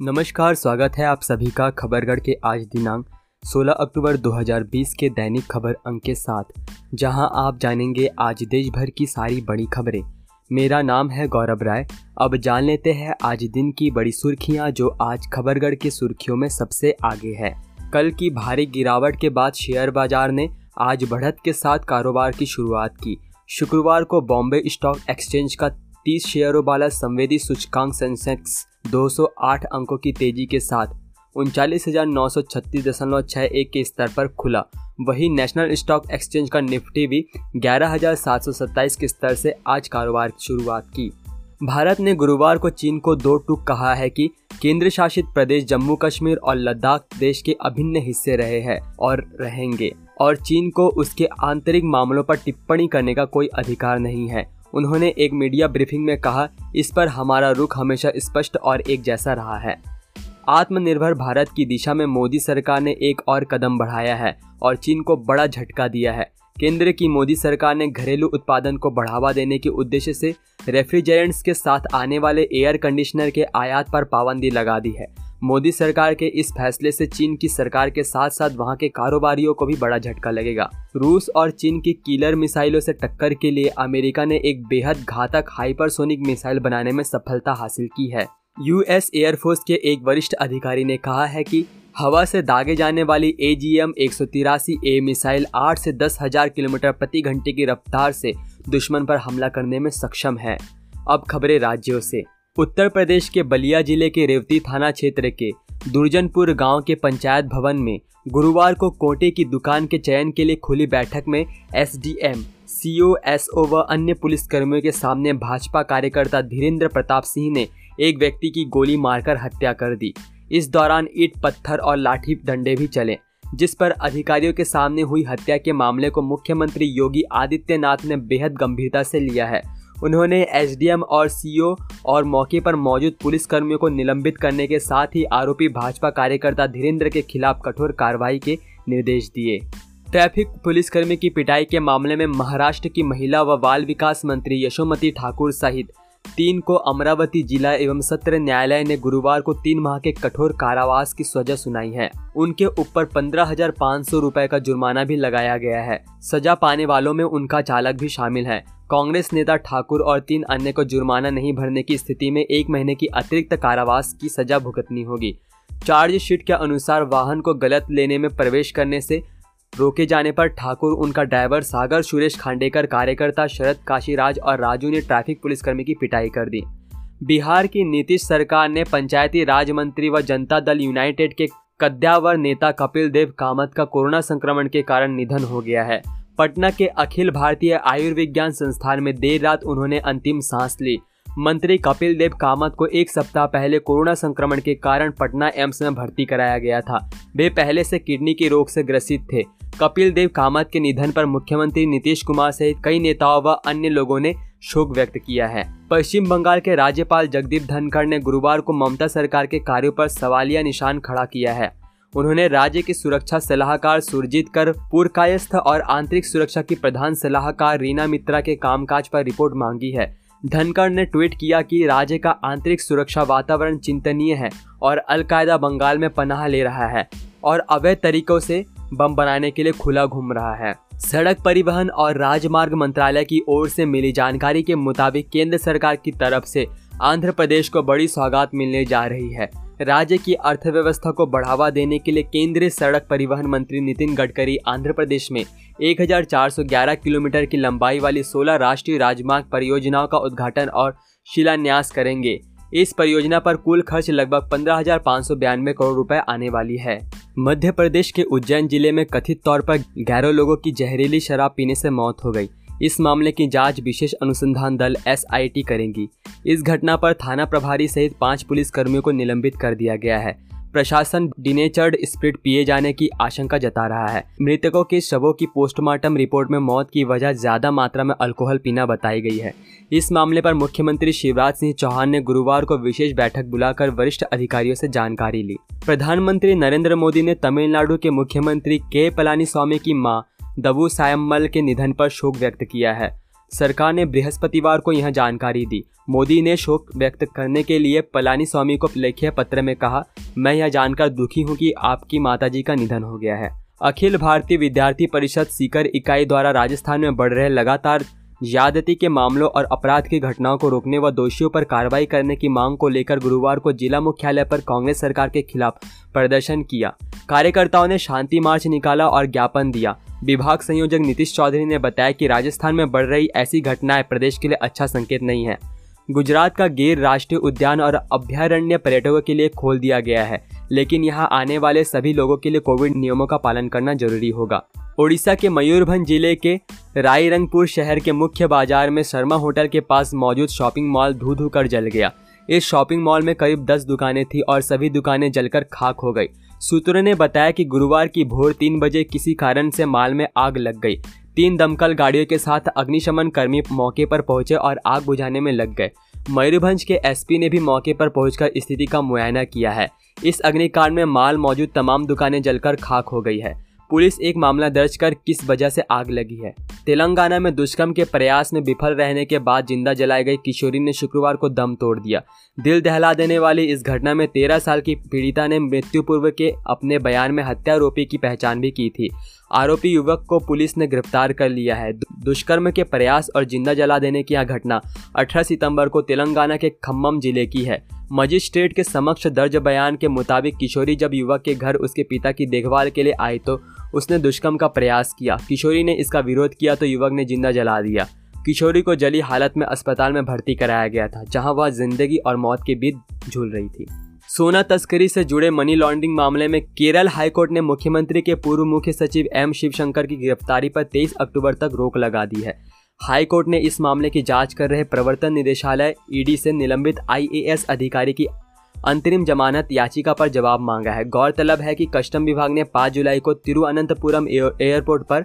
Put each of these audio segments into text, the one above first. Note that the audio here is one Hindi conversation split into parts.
नमस्कार, स्वागत है आप सभी का खबरगढ़ के आज दिनांक 16 अक्टूबर 2020 के दैनिक खबर अंक के साथ, जहाँ आप जानेंगे आज देश भर की सारी बड़ी खबरें। मेरा नाम है गौरव राय। अब जान लेते हैं आज दिन की बड़ी सुर्खियाँ जो आज खबरगढ़ की सुर्खियों में सबसे आगे है। कल की भारी गिरावट के बाद शेयर बाज़ार ने आज बढ़त के साथ कारोबार की शुरुआत की। शुक्रवार को बॉम्बे स्टॉक एक्सचेंज का 30 शेयरों वाला संवेदी सूचकांक सेंसेक्स 208 अंकों की तेज़ी के साथ उनचालीस के स्तर पर खुला। वही नेशनल स्टॉक एक्सचेंज का निफ्टी भी ग्यारह हज़ार सात सौ सत्ताईस के स्तर से आज कारोबार की शुरुआत की। भारत ने गुरुवार को चीन को दो टूक कहा है कि केंद्र शासित प्रदेश जम्मू कश्मीर और लद्दाख देश के अभिन्न हिस्से रहे हैं और रहेंगे, और चीन को उसके आंतरिक मामलों पर टिप्पणी करने का कोई अधिकार नहीं है। उन्होंने एक मीडिया ब्रीफिंग में कहा, इस पर हमारा रुख हमेशा स्पष्ट और एक जैसा रहा है। आत्मनिर्भर भारत की दिशा में मोदी सरकार ने एक और कदम बढ़ाया है और चीन को बड़ा झटका दिया है। केंद्र की मोदी सरकार ने घरेलू उत्पादन को बढ़ावा देने के उद्देश्य से रेफ्रिजरेंट्स के साथ आने वाले एयर कंडीशनर के आयात पर पाबंदी लगा दी है। मोदी सरकार के इस फैसले से चीन की सरकार के साथ साथ वहाँ के कारोबारियों को भी बड़ा झटका लगेगा। रूस और चीन की किलर मिसाइलों से टक्कर के लिए अमेरिका ने एक बेहद घातक हाइपरसोनिक मिसाइल बनाने में सफलता हासिल की है। यूएस एयरफोर्स के एक वरिष्ठ अधिकारी ने कहा है कि हवा से दागे जाने वाली ए जी एम एक सौ तिरासी ए मिसाइल आठ से दस हज़ार किलोमीटर प्रति घंटे की रफ्तार से दुश्मन पर हमला करने में सक्षम है। अब खबरें राज्यों से। उत्तर प्रदेश के बलिया ज़िले के रेवती थाना क्षेत्र के दुर्जनपुर गाँव के पंचायत भवन में गुरुवार को कोटे की दुकान के चयन के लिए खुली बैठक में एसडीएम सीओ एसओ व अन्य पुलिस कर्मियों के सामने भाजपा कार्यकर्ता धीरेन्द्र प्रताप सिंह ने एक व्यक्ति की गोली मारकर हत्या कर दी। इस दौरान ईट, पत्थर और लाठी डंडे भी चले, जिस पर अधिकारियों के सामने हुई हत्या के मामले को मुख्यमंत्री योगी आदित्यनाथ ने बेहद गंभीरता से लिया है। उन्होंने एसडीएम और सीओ और मौके पर मौजूद पुलिस कर्मियों को निलंबित करने के साथ ही आरोपी भाजपा कार्यकर्ता धीरेन्द्र के खिलाफ कठोर कार्रवाई के निर्देश दिए। ट्रैफ़िक पुलिसकर्मी की पिटाई के मामले में महाराष्ट्र की महिला व बाल विकास मंत्री यशोमती ठाकुर सहित तीन को अमरावती जिला एवं सत्र न्यायालय ने गुरुवार को तीन माह के कठोर कारावास की सजा सुनाई है। उनके ऊपर पंद्रह हज़ार पाँच सौ रूपए का जुर्माना भी लगाया गया है। सजा पाने वालों में उनका चालक भी शामिल है। कांग्रेस नेता ठाकुर और तीन अन्य को जुर्माना नहीं भरने की स्थिति में एक महीने की अतिरिक्त कारावास की सजा भुगतनी होगी। चार्जशीट के अनुसार वाहन को गलत लेने में प्रवेश करने से रोके जाने पर ठाकुर, उनका ड्राइवर सागर, सुरेश खांडेकर, कार्यकर्ता शरद काशीराज और राजू ने ट्रैफ़िक पुलिसकर्मी की पिटाई कर दी। बिहार की नीतीश सरकार ने पंचायती राज मंत्री व जनता दल यूनाइटेड के कद्यावर नेता कपिल देव कामत का कोरोना संक्रमण के कारण निधन हो गया है। पटना के अखिल भारतीय आयुर्विज्ञान संस्थान में देर रात उन्होंने अंतिम सांस ली। मंत्री कपिल देव कामत को एक सप्ताह पहले कोरोना संक्रमण के कारण पटना एम्स में भर्ती कराया गया था। वे पहले से किडनी के रोग से ग्रसित थे। कपिल देव कामत के निधन पर मुख्यमंत्री नीतीश कुमार सहित कई नेताओं व अन्य लोगों ने शोक व्यक्त किया है। पश्चिम बंगाल के राज्यपाल जगदीप धनखड़ ने गुरुवार को ममता सरकार के कार्यों पर सवालिया निशान खड़ा किया है। उन्होंने राज्य के सुरक्षा सलाहकार सुरजीत कर, पुरकायस्थ और आंतरिक सुरक्षा की प्रधान सलाहकार रीना मित्रा के कामकाज पर रिपोर्ट मांगी है। धनखड़ ने ट्वीट किया कि राज्य का आंतरिक सुरक्षा वातावरण चिंतनीय है और अलकायदा बंगाल में पनाह ले रहा है और अवैध तरीकों से बम बनाने के लिए खुला घूम रहा है। सड़क परिवहन और राजमार्ग मंत्रालय की ओर से मिली जानकारी के मुताबिक केंद्र सरकार की तरफ़ से आंध्र प्रदेश को बड़ी सौगात मिलने जा रही है। राज्य की अर्थव्यवस्था को बढ़ावा देने के लिए केंद्रीय सड़क परिवहन मंत्री नितिन गडकरी आंध्र प्रदेश में 1411 किलोमीटर की लंबाई वाली 16 राष्ट्रीय राजमार्ग परियोजनाओं का उद्घाटन और शिलान्यास करेंगे। इस परियोजना पर कुल खर्च लगभग पंद्रह करोड़ रुपए आने वाली है। मध्य प्रदेश के उज्जैन ज़िले में कथित तौर पर ग्यारह लोगों की जहरीली शराब पीने से मौत हो गई। इस मामले की जाँच विशेष अनुसंधान दल SIT करेंगी। इस घटना पर थाना प्रभारी सहित पाँच पुलिस कर्मियों को निलंबित कर दिया गया है। प्रशासन डिनेचर्ड स्प्रिट पिए जाने की आशंका जता रहा है। मृतकों के शवों की पोस्टमार्टम रिपोर्ट में मौत की वजह ज़्यादा मात्रा में अल्कोहल पीना बताई गई है। इस मामले पर मुख्यमंत्री शिवराज सिंह चौहान ने गुरुवार को विशेष बैठक बुलाकर वरिष्ठ अधिकारियों से जानकारी ली। प्रधानमंत्री नरेंद्र मोदी ने तमिलनाडु के मुख्यमंत्री के पलानी स्वामी की माँ दबू सायम्मल के निधन पर शोक व्यक्त किया है। सरकार ने बृहस्पतिवार को यह जानकारी दी। मोदी ने शोक व्यक्त करने के लिए पलानी स्वामी को लिखे पत्र में कहा, मैं यह जानकर दुखी हूँ कि आपकी माताजी का निधन हो गया है। अखिल भारतीय विद्यार्थी परिषद सीकर इकाई द्वारा राजस्थान में बढ़ रहे लगातार ज्यादती के मामलों और अपराध की घटनाओं को रोकने व दोषियों पर कार्रवाई करने की मांग को लेकर गुरुवार को जिला मुख्यालय पर कांग्रेस सरकार के खिलाफ प्रदर्शन किया। कार्यकर्ताओं ने शांति मार्च निकाला और ज्ञापन दिया। विभाग संयोजक नीतीश चौधरी ने बताया कि राजस्थान में बढ़ रही ऐसी घटनाएँ प्रदेश के लिए अच्छा संकेत नहीं है। गुजरात का गिर राष्ट्रीय उद्यान और अभ्यारण्य पर्यटकों के लिए खोल दिया गया है, लेकिन यहाँ आने वाले सभी लोगों के लिए कोविड नियमों का पालन करना ज़रूरी होगा। ओडिशा के मयूरभंज ज़िले के रायरंगपुर शहर के मुख्य बाज़ार में शर्मा होटल के पास मौजूद शॉपिंग मॉल धू धू कर जल गया। इस शॉपिंग मॉल में करीब 10 दुकानें थी और सभी दुकानें जलकर खाक हो गई। सूत्रों ने बताया कि गुरुवार की भोर तीन बजे किसी कारण से माल में आग लग गई। तीन दमकल गाड़ियों के साथ अग्निशमन कर्मी मौके पर पहुँचे और आग बुझाने में लग गए। मयूरभंज के एसपी ने भी मौके पर पहुंचकर स्थिति का मुआयना किया है। इस अग्निकांड में माल मौजूद तमाम दुकानें जलकर खाक हो गई है। पुलिस एक मामला दर्ज कर किस वजह से आग लगी है। तेलंगाना में दुष्कर्म के प्रयास में विफल रहने के बाद ज़िंदा जलाई गई किशोरी ने शुक्रवार को दम तोड़ दिया। दिल दहला देने वाली इस घटना में तेरह साल की पीड़िता ने मृत्यु पूर्व के अपने बयान में हत्यारोपी की पहचान भी की थी। आरोपी युवक को पुलिस ने गिरफ़्तार कर लिया है। दुष्कर्म के प्रयास और ज़िंदा जला देने की यह घटना 18 सितंबर को तेलंगाना के खम्मम ज़िले की है। मजिस्ट्रेट के समक्ष दर्ज बयान के मुताबिक किशोरी जब युवक के घर उसके पिता की देखभाल के लिए आई तो उसने दुष्कर्म का प्रयास किया। किशोरी ने इसका विरोध किया तो युवक ने ज़िंदा जला दिया। किशोरी को जली हालत में अस्पताल में भर्ती कराया गया था, जहाँ वह ज़िंदगी और मौत के बीच झूल रही थी। सोना तस्करी से जुड़े मनी लॉन्ड्रिंग मामले में केरल हाईकोर्ट ने मुख्यमंत्री के पूर्व मुख्य सचिव एम शिवशंकर की गिरफ्तारी पर 23 अक्टूबर तक रोक लगा दी है। हाईकोर्ट ने इस मामले की जाँच कर रहे प्रवर्तन निदेशालय ईडी से निलंबित आईएएस अधिकारी की अंतरिम जमानत याचिका पर जवाब मांगा है। गौरतलब है कि कस्टम विभाग ने 5 जुलाई को तिरुवनंतपुरम एयरपोर्ट पर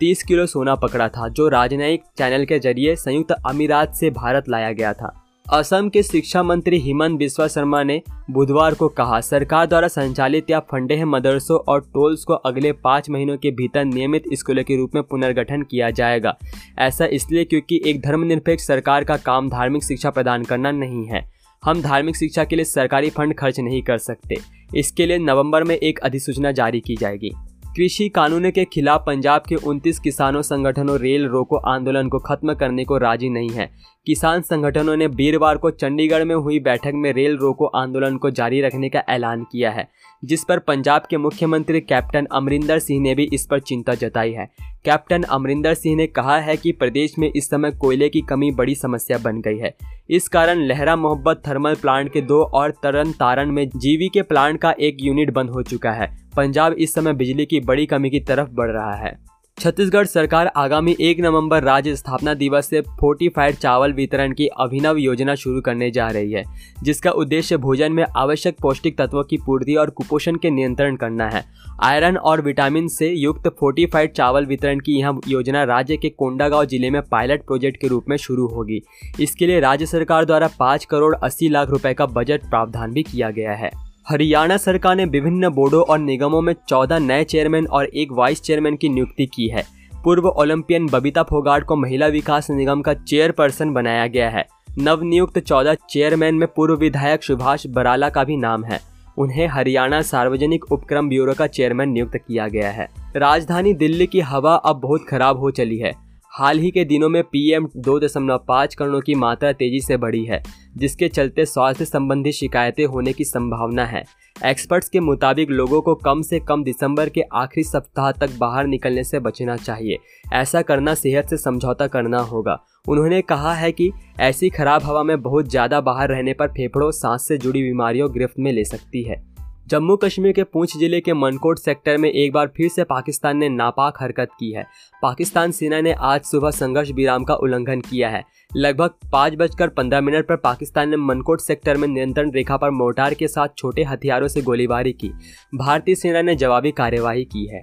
30 किलो सोना पकड़ा था, जो राजनयिक चैनल के ज़रिए संयुक्त अमीरात से भारत लाया गया था। असम के शिक्षा मंत्री हिमंत बिस्वा शर्मा ने बुधवार को कहा, सरकार द्वारा संचालित या फंडे मदरसों और टोल्स को अगले पाँच महीनों के भीतर नियमित स्कूलों के रूप में पुनर्गठन किया जाएगा। ऐसा इसलिए क्योंकि एक धर्मनिरपेक्ष सरकार का काम धार्मिक शिक्षा प्रदान करना नहीं है। हम धार्मिक शिक्षा के लिए सरकारी फंड खर्च नहीं कर सकते। इसके लिए नवंबर में एक अधिसूचना जारी की जाएगी। कृषि कानून के खिलाफ पंजाब के 29 किसानों संगठनों रेल रोको आंदोलन को खत्म करने को राज़ी नहीं है। किसान संगठनों ने वीरवार को चंडीगढ़ में हुई बैठक में रेल रोको आंदोलन को जारी रखने का ऐलान किया है, जिस पर पंजाब के मुख्यमंत्री कैप्टन अमरिंदर सिंह ने भी इस पर चिंता जताई है। कैप्टन अमरिंदर सिंह ने कहा है कि प्रदेश में इस समय कोयले की कमी बड़ी समस्या बन गई है। इस कारण लहरा मोहब्बत थर्मल प्लांट के दो और तरन तारण में जीवी के प्लांट का एक यूनिट बंद हो चुका है। पंजाब इस समय बिजली की बड़ी कमी की तरफ़ बढ़ रहा है। छत्तीसगढ़ सरकार आगामी एक नवंबर राज्य स्थापना दिवस से फोर्टिफाइड चावल वितरण की अभिनव योजना शुरू करने जा रही है, जिसका उद्देश्य भोजन में आवश्यक पौष्टिक तत्वों की पूर्ति और कुपोषण के नियंत्रण करना है। आयरन और विटामिन से युक्त फोर्टिफाइड चावल वितरण की यह योजना राज्य के कोंडागांव ज़िले में पायलट प्रोजेक्ट के रूप में शुरू होगी। इसके लिए राज्य सरकार द्वारा पाँच करोड़ अस्सी लाख रुपये का बजट प्रावधान भी किया गया है। हरियाणा सरकार ने विभिन्न बोर्डों और निगमों में चौदह नए चेयरमैन और एक वाइस चेयरमैन की नियुक्ति की है। पूर्व ओलंपियन बबीता फोगाट को महिला विकास निगम का चेयरपर्सन बनाया गया है। नवनियुक्त चौदह चेयरमैन में पूर्व विधायक सुभाष बराला का भी नाम है। उन्हें हरियाणा सार्वजनिक उपक्रम ब्यूरो का चेयरमैन नियुक्त किया गया है। राजधानी दिल्ली की हवा अब बहुत खराब हो चली है। हाल ही के दिनों में पीएम दो दशमलव पाँच करोड़ की मात्रा तेज़ी से बढ़ी है। जिसके चलते स्वास्थ्य संबंधी शिकायतें होने की संभावना है। एक्सपर्ट्स के मुताबिक लोगों को कम से कम दिसंबर के आखिरी सप्ताह तक बाहर निकलने से बचना चाहिए। ऐसा करना सेहत से समझौता करना होगा। उन्होंने कहा है कि ऐसी खराब हवा में बहुत ज़्यादा बाहर रहने पर फेफड़ों, सांस से जुड़ी बीमारियों गिरफ्त में ले सकती है। जम्मू कश्मीर के पूंछ ज़िले के मनकोट सेक्टर में एक बार फिर से पाकिस्तान ने नापाक हरकत की है। पाकिस्तान सेना ने आज सुबह संघर्ष विराम का उल्लंघन किया है। लगभग पाँच बजकर पंद्रह मिनट पर पाकिस्तान ने मनकोट सेक्टर में नियंत्रण रेखा पर मोर्टार के साथ छोटे हथियारों से गोलीबारी की। भारतीय सेना ने जवाबी कार्यवाही की है।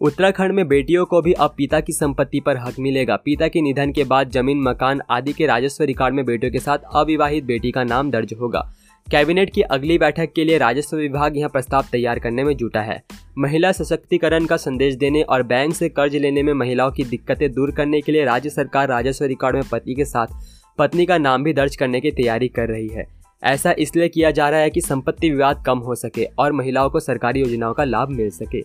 उत्तराखंड में बेटियों को भी अब पिता की संपत्ति पर हक मिलेगा। पिता के निधन के बाद ज़मीन, मकान आदि के राजस्व रिकॉर्ड में बेटियों के साथ अविवाहित बेटी का नाम दर्ज होगा। कैबिनेट की अगली बैठक के लिए राजस्व विभाग यह प्रस्ताव तैयार करने में जुटा है। महिला सशक्तिकरण का संदेश देने और बैंक से कर्ज लेने में महिलाओं की दिक्कतें दूर करने के लिए राज्य सरकार राजस्व रिकॉर्ड में पति के साथ, पत्नी का नाम भी दर्ज करने की तैयारी कर रही है। ऐसा इसलिए किया जा रहा है कि संपत्ति विवाद कम हो सके और महिलाओं को सरकारी योजनाओं का लाभ मिल सके।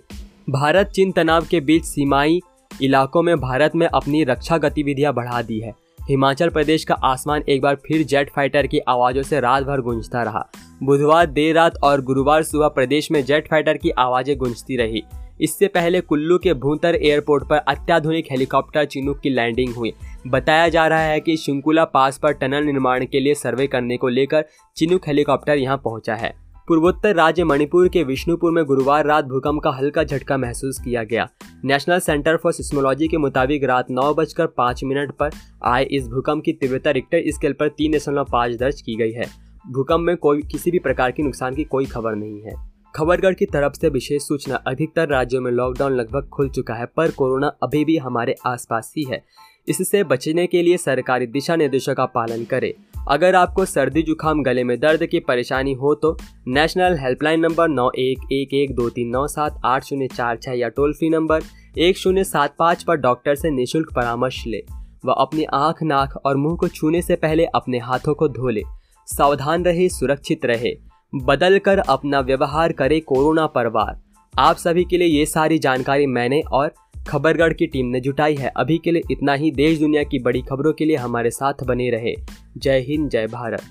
भारत चीन तनाव के बीच सीमाई इलाकों में भारत में अपनी रक्षा गतिविधियाँ बढ़ा दी है। हिमाचल प्रदेश का आसमान एक बार फिर जेट फाइटर की आवाज़ों से रात भर गूंजता रहा। बुधवार देर रात और गुरुवार सुबह प्रदेश में जेट फाइटर की आवाज़ें गूंजती रही। इससे पहले कुल्लू के भूंतर एयरपोर्ट पर अत्याधुनिक हेलीकॉप्टर चिनुक की लैंडिंग हुई। बताया जा रहा है कि शिंकुला पास पर टनल निर्माण के लिए सर्वे करने को लेकर चिनुक हेलीकॉप्टर यहाँ पहुँचा है। पूर्वोत्तर राज्य मणिपुर के विष्णुपुर में गुरुवार रात भूकंप का हल्का झटका महसूस किया गया। नेशनल सेंटर फॉर सिस्मोलॉजी के मुताबिक रात नौ बजकर पाँच मिनट पर आए इस भूकंप की तीव्रता रिक्टर स्केल पर तीन दशमलव पाँच दर्ज की गई है। भूकंप में कोई, किसी भी प्रकार की नुकसान की कोई खबर नहीं है। खबरगढ़ की तरफ़ से विशेष सूचना, अधिकतर राज्यों में लॉकडाउन लगभग खुल चुका है, पर कोरोना अभी भी हमारे आसपास ही है। इससे बचने के लिए सरकारी दिशा निर्देशों का पालन करें। अगर आपको सर्दी जुकाम, गले में दर्द की परेशानी हो तो नेशनल हेल्पलाइन नंबर नौ एक एक एक दो तीन नौ सात आठ शून्य चार छः या टोल फ्री नंबर एक शून्य सात पाँच पर डॉक्टर से निशुल्क परामर्श ले। व अपनी आँख, नाक और मुँह को छूने से पहले अपने हाथों को धो ले। सावधान रहे, सुरक्षित रहे। बदल कर अपना व्यवहार करे कोरोना परवार। आप सभी के लिए ये सारी जानकारी मैंने और खबरगढ़ की टीम ने जुटाई है। अभी के लिए इतना ही। देश दुनिया की बड़ी खबरों के लिए हमारे साथ बने रहे। जय हिंद जय भारत।